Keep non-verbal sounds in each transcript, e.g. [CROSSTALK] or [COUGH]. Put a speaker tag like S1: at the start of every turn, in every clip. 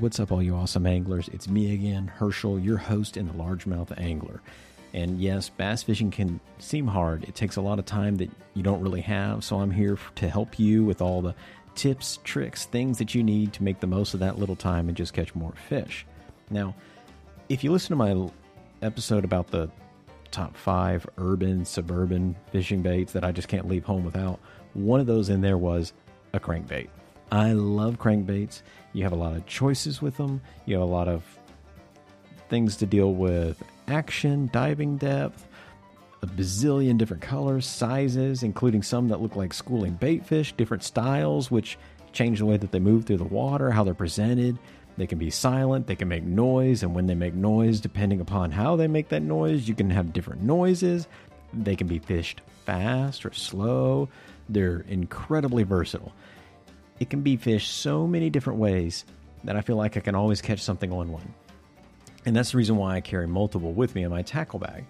S1: what's up, all you awesome anglers? It's me again, Herschel, your host and the largemouth angler. And yes, bass fishing can seem hard. It takes a lot of time that you don't really have, so I'm here to help you with all the tips, tricks, things that you need to make the most of that little time and just catch more fish. Now, if you listen to my episode about the top five urban, suburban fishing baits that I just can't leave home without, one of those in there was a crankbait. I love crankbaits. You have a lot of choices with them. You have a lot of things to deal with action, diving depth, a bazillion different colors, sizes, including some that look like schooling baitfish, different styles, which change the way that they move through the water, how they're presented. They can be silent, they can make noise, and when they make noise, depending upon how they make that noise, you can have different noises. They can be fished fast or slow. They're incredibly versatile. It can be fished so many different ways that I feel like I can always catch something on one. And that's the reason why I carry multiple with me in my tackle bag.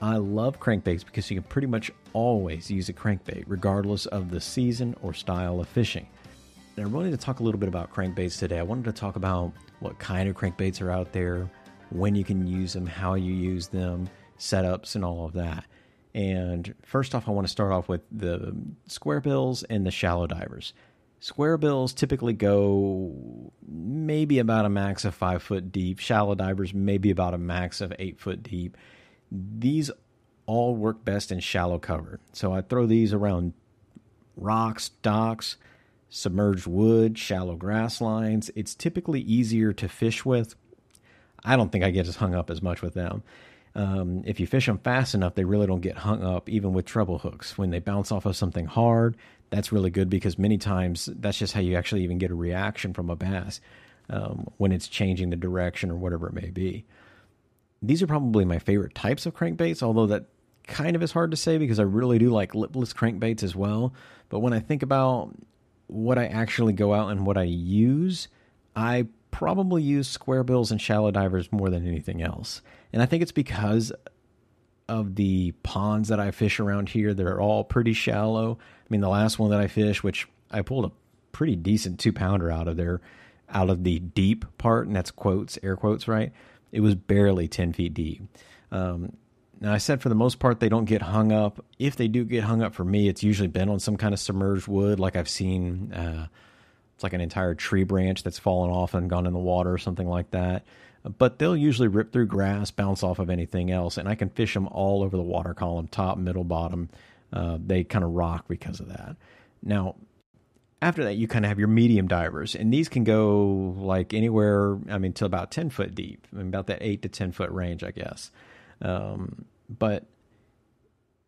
S1: I love crankbaits because you can pretty much always use a crankbait, regardless of the season or style of fishing. And I wanted to talk a little bit about crankbaits today. I wanted to talk about what kind of crankbaits are out there, when you can use them, how you use them, setups, and all of that. And first off, I want to start off with the square bills and the shallow divers. Square bills typically go maybe about a max of five foot deep. Shallow divers maybe about a max of eight foot deep. These all work best in shallow cover. So I throw these around rocks, docks, submerged wood, shallow grass lines. It's typically easier to fish with. I don't think I get as hung up as much with them. Um, if you fish them fast enough, they really don't get hung up, even with treble hooks. When they bounce off of something hard, that's really good because many times that's just how you actually even get a reaction from a bass um, when it's changing the direction or whatever it may be. These are probably my favorite types of crankbaits, although that kind of is hard to say because I really do like lipless crankbaits as well. But when I think about what I actually go out and what I use, I probably use square bills and shallow divers more than anything else. And I think it's because of the ponds that I fish around here they're all pretty shallow. I mean, the last one that I fished, which I pulled a pretty decent two pounder out of there, out of the deep part, and that's quotes, air quotes, right? It was barely 10 feet deep. Um, now, I said for the most part, they don't get hung up. If they do get hung up for me, it's usually been on some kind of submerged wood, like I've seen. Uh, it's like an entire tree branch that's fallen off and gone in the water or something like that but they'll usually rip through grass, bounce off of anything else, and I can fish them all over the water column, top, middle, bottom. Uh, they kind of rock because of that. Now, after that, you kind of have your medium divers, and these can go like anywhere, I mean, to about 10 foot deep, I mean, about that 8 to 10 foot range, I guess. Um, but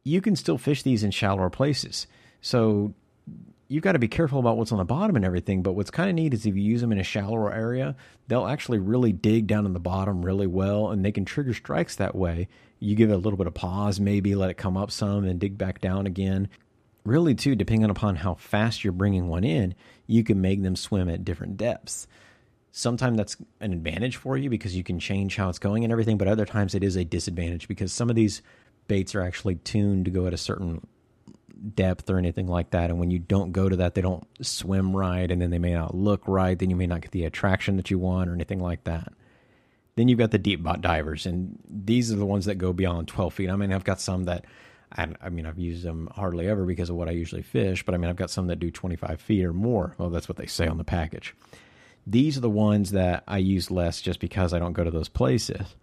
S1: you can still fish these in shallower places. So you've got to be careful about what's on the bottom and everything. But what's kind of neat is if you use them in a shallower area, they'll actually really dig down in the bottom really well, and they can trigger strikes that way. You give it a little bit of pause, maybe let it come up some, and dig back down again. Really, too, depending upon how fast you're bringing one in, you can make them swim at different depths. Sometimes that's an advantage for you because you can change how it's going and everything, but other times it is a disadvantage because some of these baits are actually tuned to go at a certain depth or anything like that. And when you don't go to that, they don't swim right, and then they may not look right. Then you may not get the attraction that you want or anything like that. Then you've got the deep bot divers, and these are the ones that go beyond 12 feet. I mean, I've got some that, I, I mean, I've used them hardly ever because of what I usually fish, but I mean, I've got some that do 25 feet or more. Well, that's what they say on the package. These are the ones that I use less just because I don't go to those places.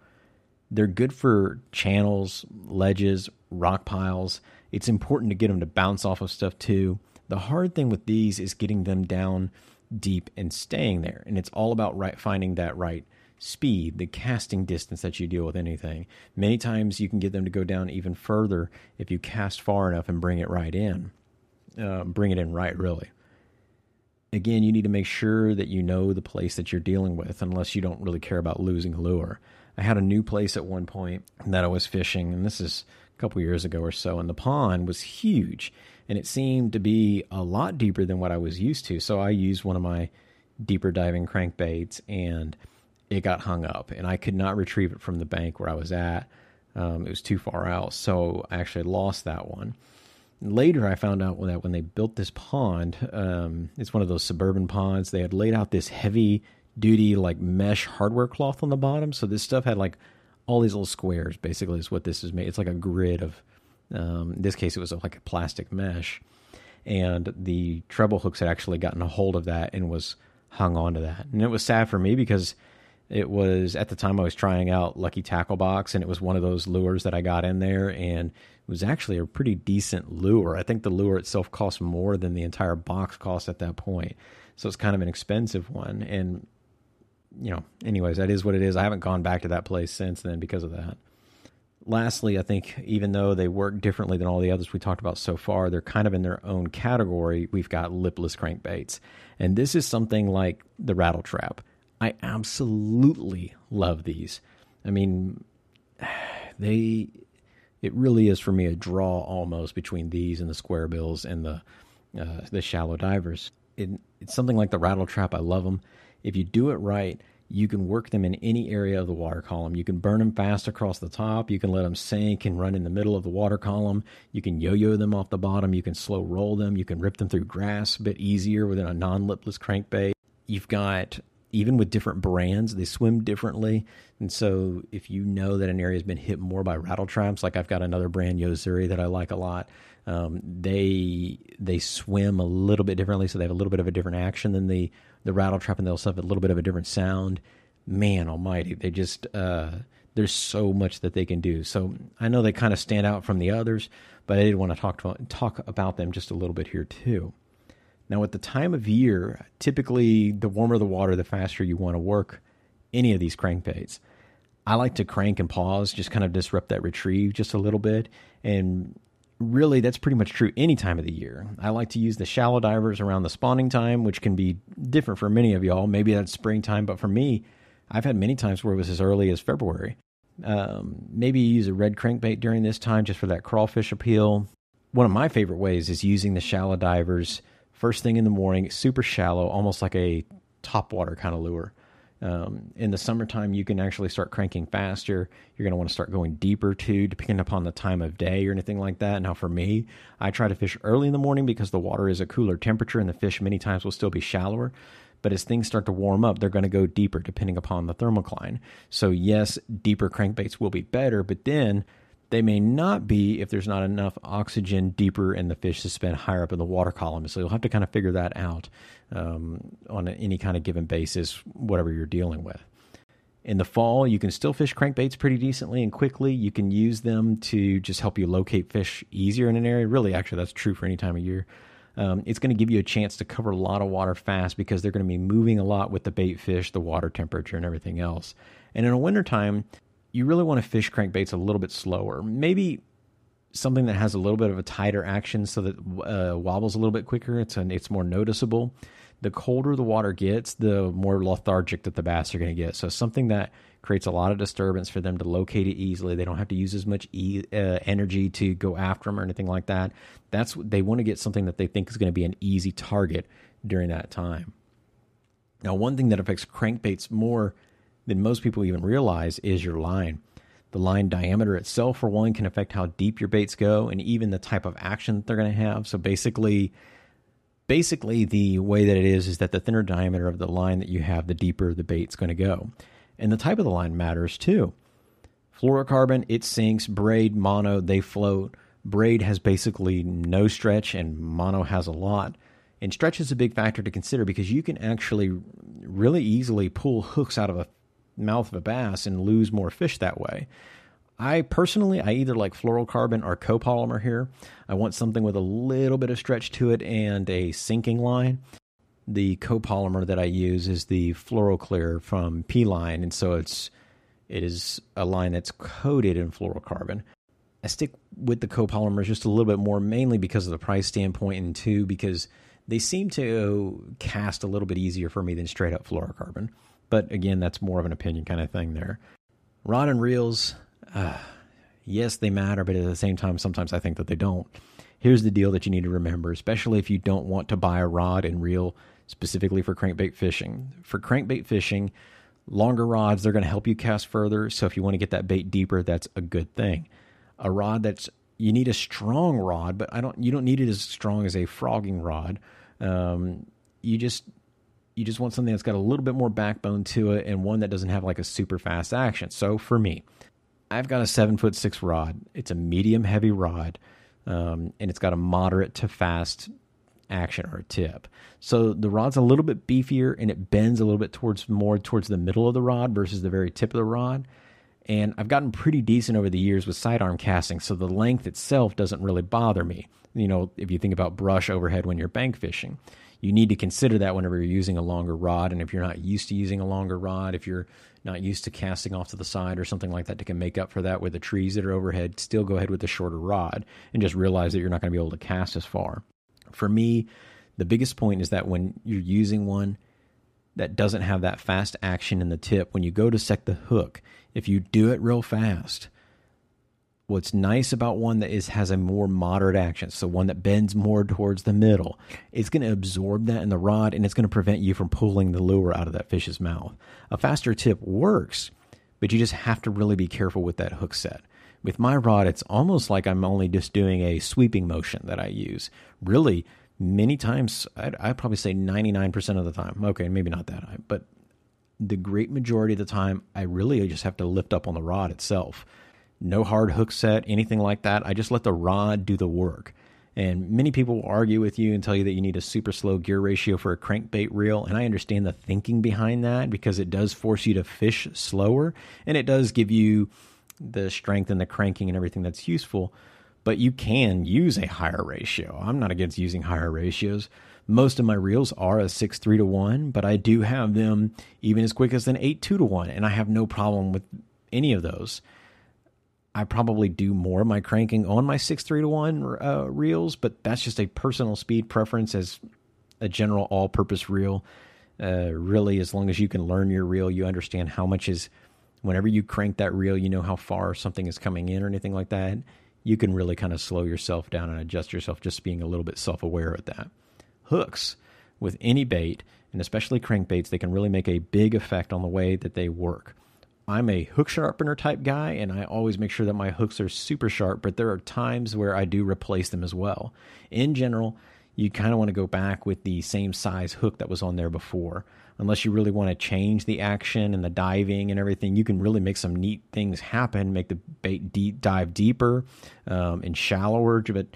S1: They're good for channels, ledges, rock piles it's important to get them to bounce off of stuff too. The hard thing with these is getting them down deep and staying there. And it's all about right finding that right speed, the casting distance that you deal with anything. Many times you can get them to go down even further if you cast far enough and bring it right in. Uh, bring it in right, really. Again, you need to make sure that you know the place that you're dealing with, unless you don't really care about losing lure. I had a new place at one point that I was fishing, and this is a couple years ago or so, and the pond was huge, and it seemed to be a lot deeper than what I was used to. So I used one of my deeper diving crankbaits, and it got hung up, and I could not retrieve it from the bank where I was at. Um, it was too far out, so I actually lost that one. Later, I found out that when they built this pond, um, it's one of those suburban ponds. They had laid out this heavy duty like mesh hardware cloth on the bottom. So this stuff had like all these little squares. Basically, is what this is made. It's like a grid of. Um, in this case, it was like a plastic mesh, and the treble hooks had actually gotten a hold of that and was hung onto that. And it was sad for me because it was at the time I was trying out Lucky Tackle Box, and it was one of those lures that I got in there, and it was actually a pretty decent lure. I think the lure itself cost more than the entire box cost at that point, so it's kind of an expensive one. And you know, anyways, that is what it is. I haven't gone back to that place since then because of that. Lastly, I think even though they work differently than all the others we talked about so far, they're kind of in their own category. We've got lipless crankbaits, and this is something like the rattle trap I absolutely love these. I mean, [SIGHS] they it really is for me a draw almost between these and the square bills and the uh, the shallow divers. It, it's something like the rattle trap. I love them. If you do it right, you can work them in any area of the water column. You can burn them fast across the top. You can let them sink and run in the middle of the water column. You can yo-yo them off the bottom. You can slow roll them. You can rip them through grass a bit easier with a non-lipless crankbait. You've got even with different brands, they swim differently. And so, if you know that an area has been hit more by rattle traps, like I've got another brand Yo-Zuri that I like a lot, um, they they swim a little bit differently, so they have a little bit of a different action than the the rattle trap, and they'll have a little bit of a different sound. Man Almighty, they just uh, there's so much that they can do. So I know they kind of stand out from the others, but I did want to talk to, talk about them just a little bit here too. Now, at the time of year, typically the warmer the water, the faster you want to work any of these crankbaits. I like to crank and pause, just kind of disrupt that retrieve just a little bit. And really, that's pretty much true any time of the year. I like to use the shallow divers around the spawning time, which can be different for many of y'all. Maybe that's springtime, but for me, I've had many times where it was as early as February. Um, maybe use a red crankbait during this time just for that crawfish appeal. One of my favorite ways is using the shallow divers first thing in the morning, super shallow, almost like a top water kind of lure. Um, in the summertime, you can actually start cranking faster. You're going to want to start going deeper too, depending upon the time of day or anything like that. Now, for me, I try to fish early in the morning because the water is a cooler temperature and the fish many times will still be shallower. But as things start to warm up, they're going to go deeper depending upon the thermocline. So, yes, deeper crankbaits will be better, but then they may not be if there's not enough oxygen deeper in the fish to spend higher up in the water column. So you'll have to kind of figure that out um, on any kind of given basis, whatever you're dealing with. In the fall, you can still fish crankbaits pretty decently and quickly. You can use them to just help you locate fish easier in an area. Really, actually, that's true for any time of year. Um, it's going to give you a chance to cover a lot of water fast because they're going to be moving a lot with the bait fish, the water temperature, and everything else. And in a wintertime, you really want to fish crankbaits a little bit slower. Maybe something that has a little bit of a tighter action so that uh, wobbles a little bit quicker. It's an, it's more noticeable. The colder the water gets, the more lethargic that the bass are going to get. So something that creates a lot of disturbance for them to locate it easily. They don't have to use as much e- uh, energy to go after them or anything like that. That's they want to get something that they think is going to be an easy target during that time. Now, one thing that affects crankbaits more than most people even realize is your line. The line diameter itself, for one, can affect how deep your baits go and even the type of action that they're going to have. So basically, basically the way that it is is that the thinner diameter of the line that you have, the deeper the bait's going to go. And the type of the line matters too. Fluorocarbon, it sinks. Braid, mono, they float. Braid has basically no stretch, and mono has a lot. And stretch is a big factor to consider because you can actually really easily pull hooks out of a mouth of a bass and lose more fish that way. I personally, I either like fluorocarbon or copolymer here. I want something with a little bit of stretch to it and a sinking line. The copolymer that I use is the Floroclear from P Line, and so it's it is a line that's coated in fluorocarbon. I stick with the copolymers just a little bit more, mainly because of the price standpoint, and two because they seem to cast a little bit easier for me than straight up fluorocarbon. But again, that's more of an opinion kind of thing there. Rod and reels, uh, yes, they matter, but at the same time, sometimes I think that they don't. Here's the deal that you need to remember, especially if you don't want to buy a rod and reel specifically for crankbait fishing. For crankbait fishing, longer rods, they're going to help you cast further. So if you want to get that bait deeper, that's a good thing. A rod that's you need a strong rod, but I don't you don't need it as strong as a frogging rod. Um, you just You just want something that's got a little bit more backbone to it and one that doesn't have like a super fast action. So for me, I've got a seven foot six rod. It's a medium heavy rod, um, and it's got a moderate to fast action or tip. So the rod's a little bit beefier and it bends a little bit towards more towards the middle of the rod versus the very tip of the rod. And I've gotten pretty decent over the years with sidearm casting, so the length itself doesn't really bother me. You know, if you think about brush overhead when you're bank fishing, you need to consider that whenever you're using a longer rod. And if you're not used to using a longer rod, if you're not used to casting off to the side or something like that to can make up for that with the trees that are overhead, still go ahead with the shorter rod and just realize that you're not going to be able to cast as far. For me, the biggest point is that when you're using one that doesn't have that fast action in the tip, when you go to set the hook, if you do it real fast, what's nice about one that is has a more moderate action, so one that bends more towards the middle, it's going to absorb that in the rod and it's going to prevent you from pulling the lure out of that fish's mouth. A faster tip works, but you just have to really be careful with that hook set. With my rod, it's almost like I'm only just doing a sweeping motion that I use. Really, many times, I'd, I'd probably say 99% of the time. Okay, maybe not that high, but the great majority of the time, I really just have to lift up on the rod itself no hard hook set, anything like that. I just let the rod do the work. And many people will argue with you and tell you that you need a super slow gear ratio for a crankbait reel. And I understand the thinking behind that because it does force you to fish slower and it does give you the strength and the cranking and everything that's useful. But you can use a higher ratio. I'm not against using higher ratios. Most of my reels are a 6 3 to 1, but I do have them even as quick as an 8 2 to 1. And I have no problem with any of those. I probably do more of my cranking on my six three to one uh, reels, but that's just a personal speed preference as a general all purpose reel. Uh, really, as long as you can learn your reel, you understand how much is. Whenever you crank that reel, you know how far something is coming in or anything like that. You can really kind of slow yourself down and adjust yourself, just being a little bit self aware of that. Hooks with any bait, and especially crankbaits, they can really make a big effect on the way that they work. I'm a hook sharpener type guy, and I always make sure that my hooks are super sharp, but there are times where I do replace them as well. In general, you kind of want to go back with the same size hook that was on there before. Unless you really want to change the action and the diving and everything, you can really make some neat things happen, make the bait deep, dive deeper um, and shallower, but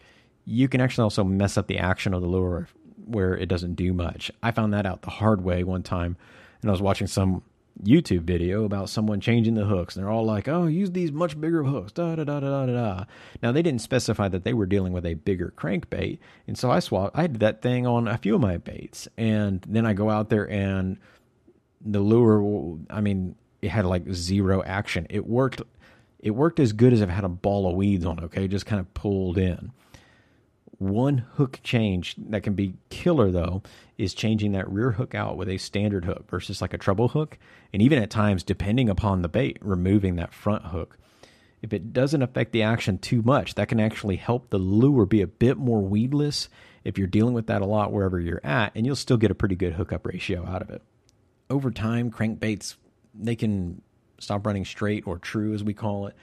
S1: you can actually also mess up the action of the lure where it doesn't do much. I found that out the hard way one time, and I was watching some YouTube video about someone changing the hooks. And they're all like, oh, use these much bigger hooks. Da, da, da, da, da, da. Now, they didn't specify that they were dealing with a bigger crankbait. And so I swapped, I did that thing on a few of my baits. And then I go out there and the lure, I mean, it had like zero action. It worked. It worked as good as if it had a ball of weeds on. Okay, just kind of pulled in. One hook change that can be killer though is changing that rear hook out with a standard hook versus like a treble hook. And even at times, depending upon the bait, removing that front hook. If it doesn't affect the action too much, that can actually help the lure be a bit more weedless if you're dealing with that a lot wherever you're at, and you'll still get a pretty good hookup ratio out of it. Over time, crankbaits, they can stop running straight or true, as we call it,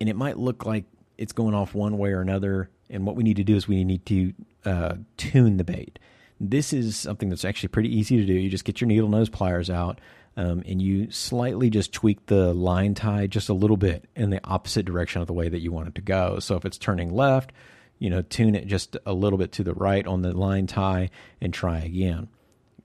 S1: and it might look like it's going off one way or another and what we need to do is we need to uh, tune the bait. This is something that's actually pretty easy to do. You just get your needle nose pliers out um, and you slightly just tweak the line tie just a little bit in the opposite direction of the way that you want it to go. So if it's turning left, you know, tune it just a little bit to the right on the line tie and try again.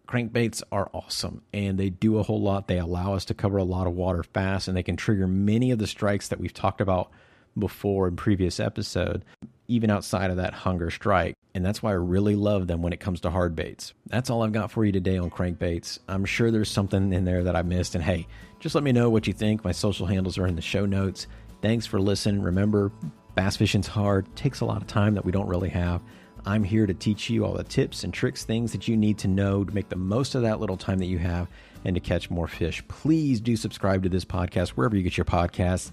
S1: Crankbaits are awesome and they do a whole lot. They allow us to cover a lot of water fast and they can trigger many of the strikes that we've talked about before in previous episode even outside of that hunger strike. And that's why I really love them when it comes to hard baits. That's all I've got for you today on crankbaits. I'm sure there's something in there that I missed. And hey, just let me know what you think. My social handles are in the show notes. Thanks for listening. Remember, bass fishing's hard, takes a lot of time that we don't really have. I'm here to teach you all the tips and tricks, things that you need to know to make the most of that little time that you have and to catch more fish. Please do subscribe to this podcast wherever you get your podcasts.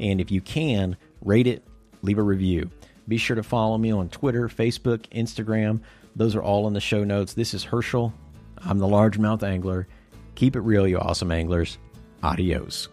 S1: And if you can, rate it, leave a review. Be sure to follow me on Twitter, Facebook, Instagram. Those are all in the show notes. This is Herschel. I'm the largemouth angler. Keep it real, you awesome anglers. Adios.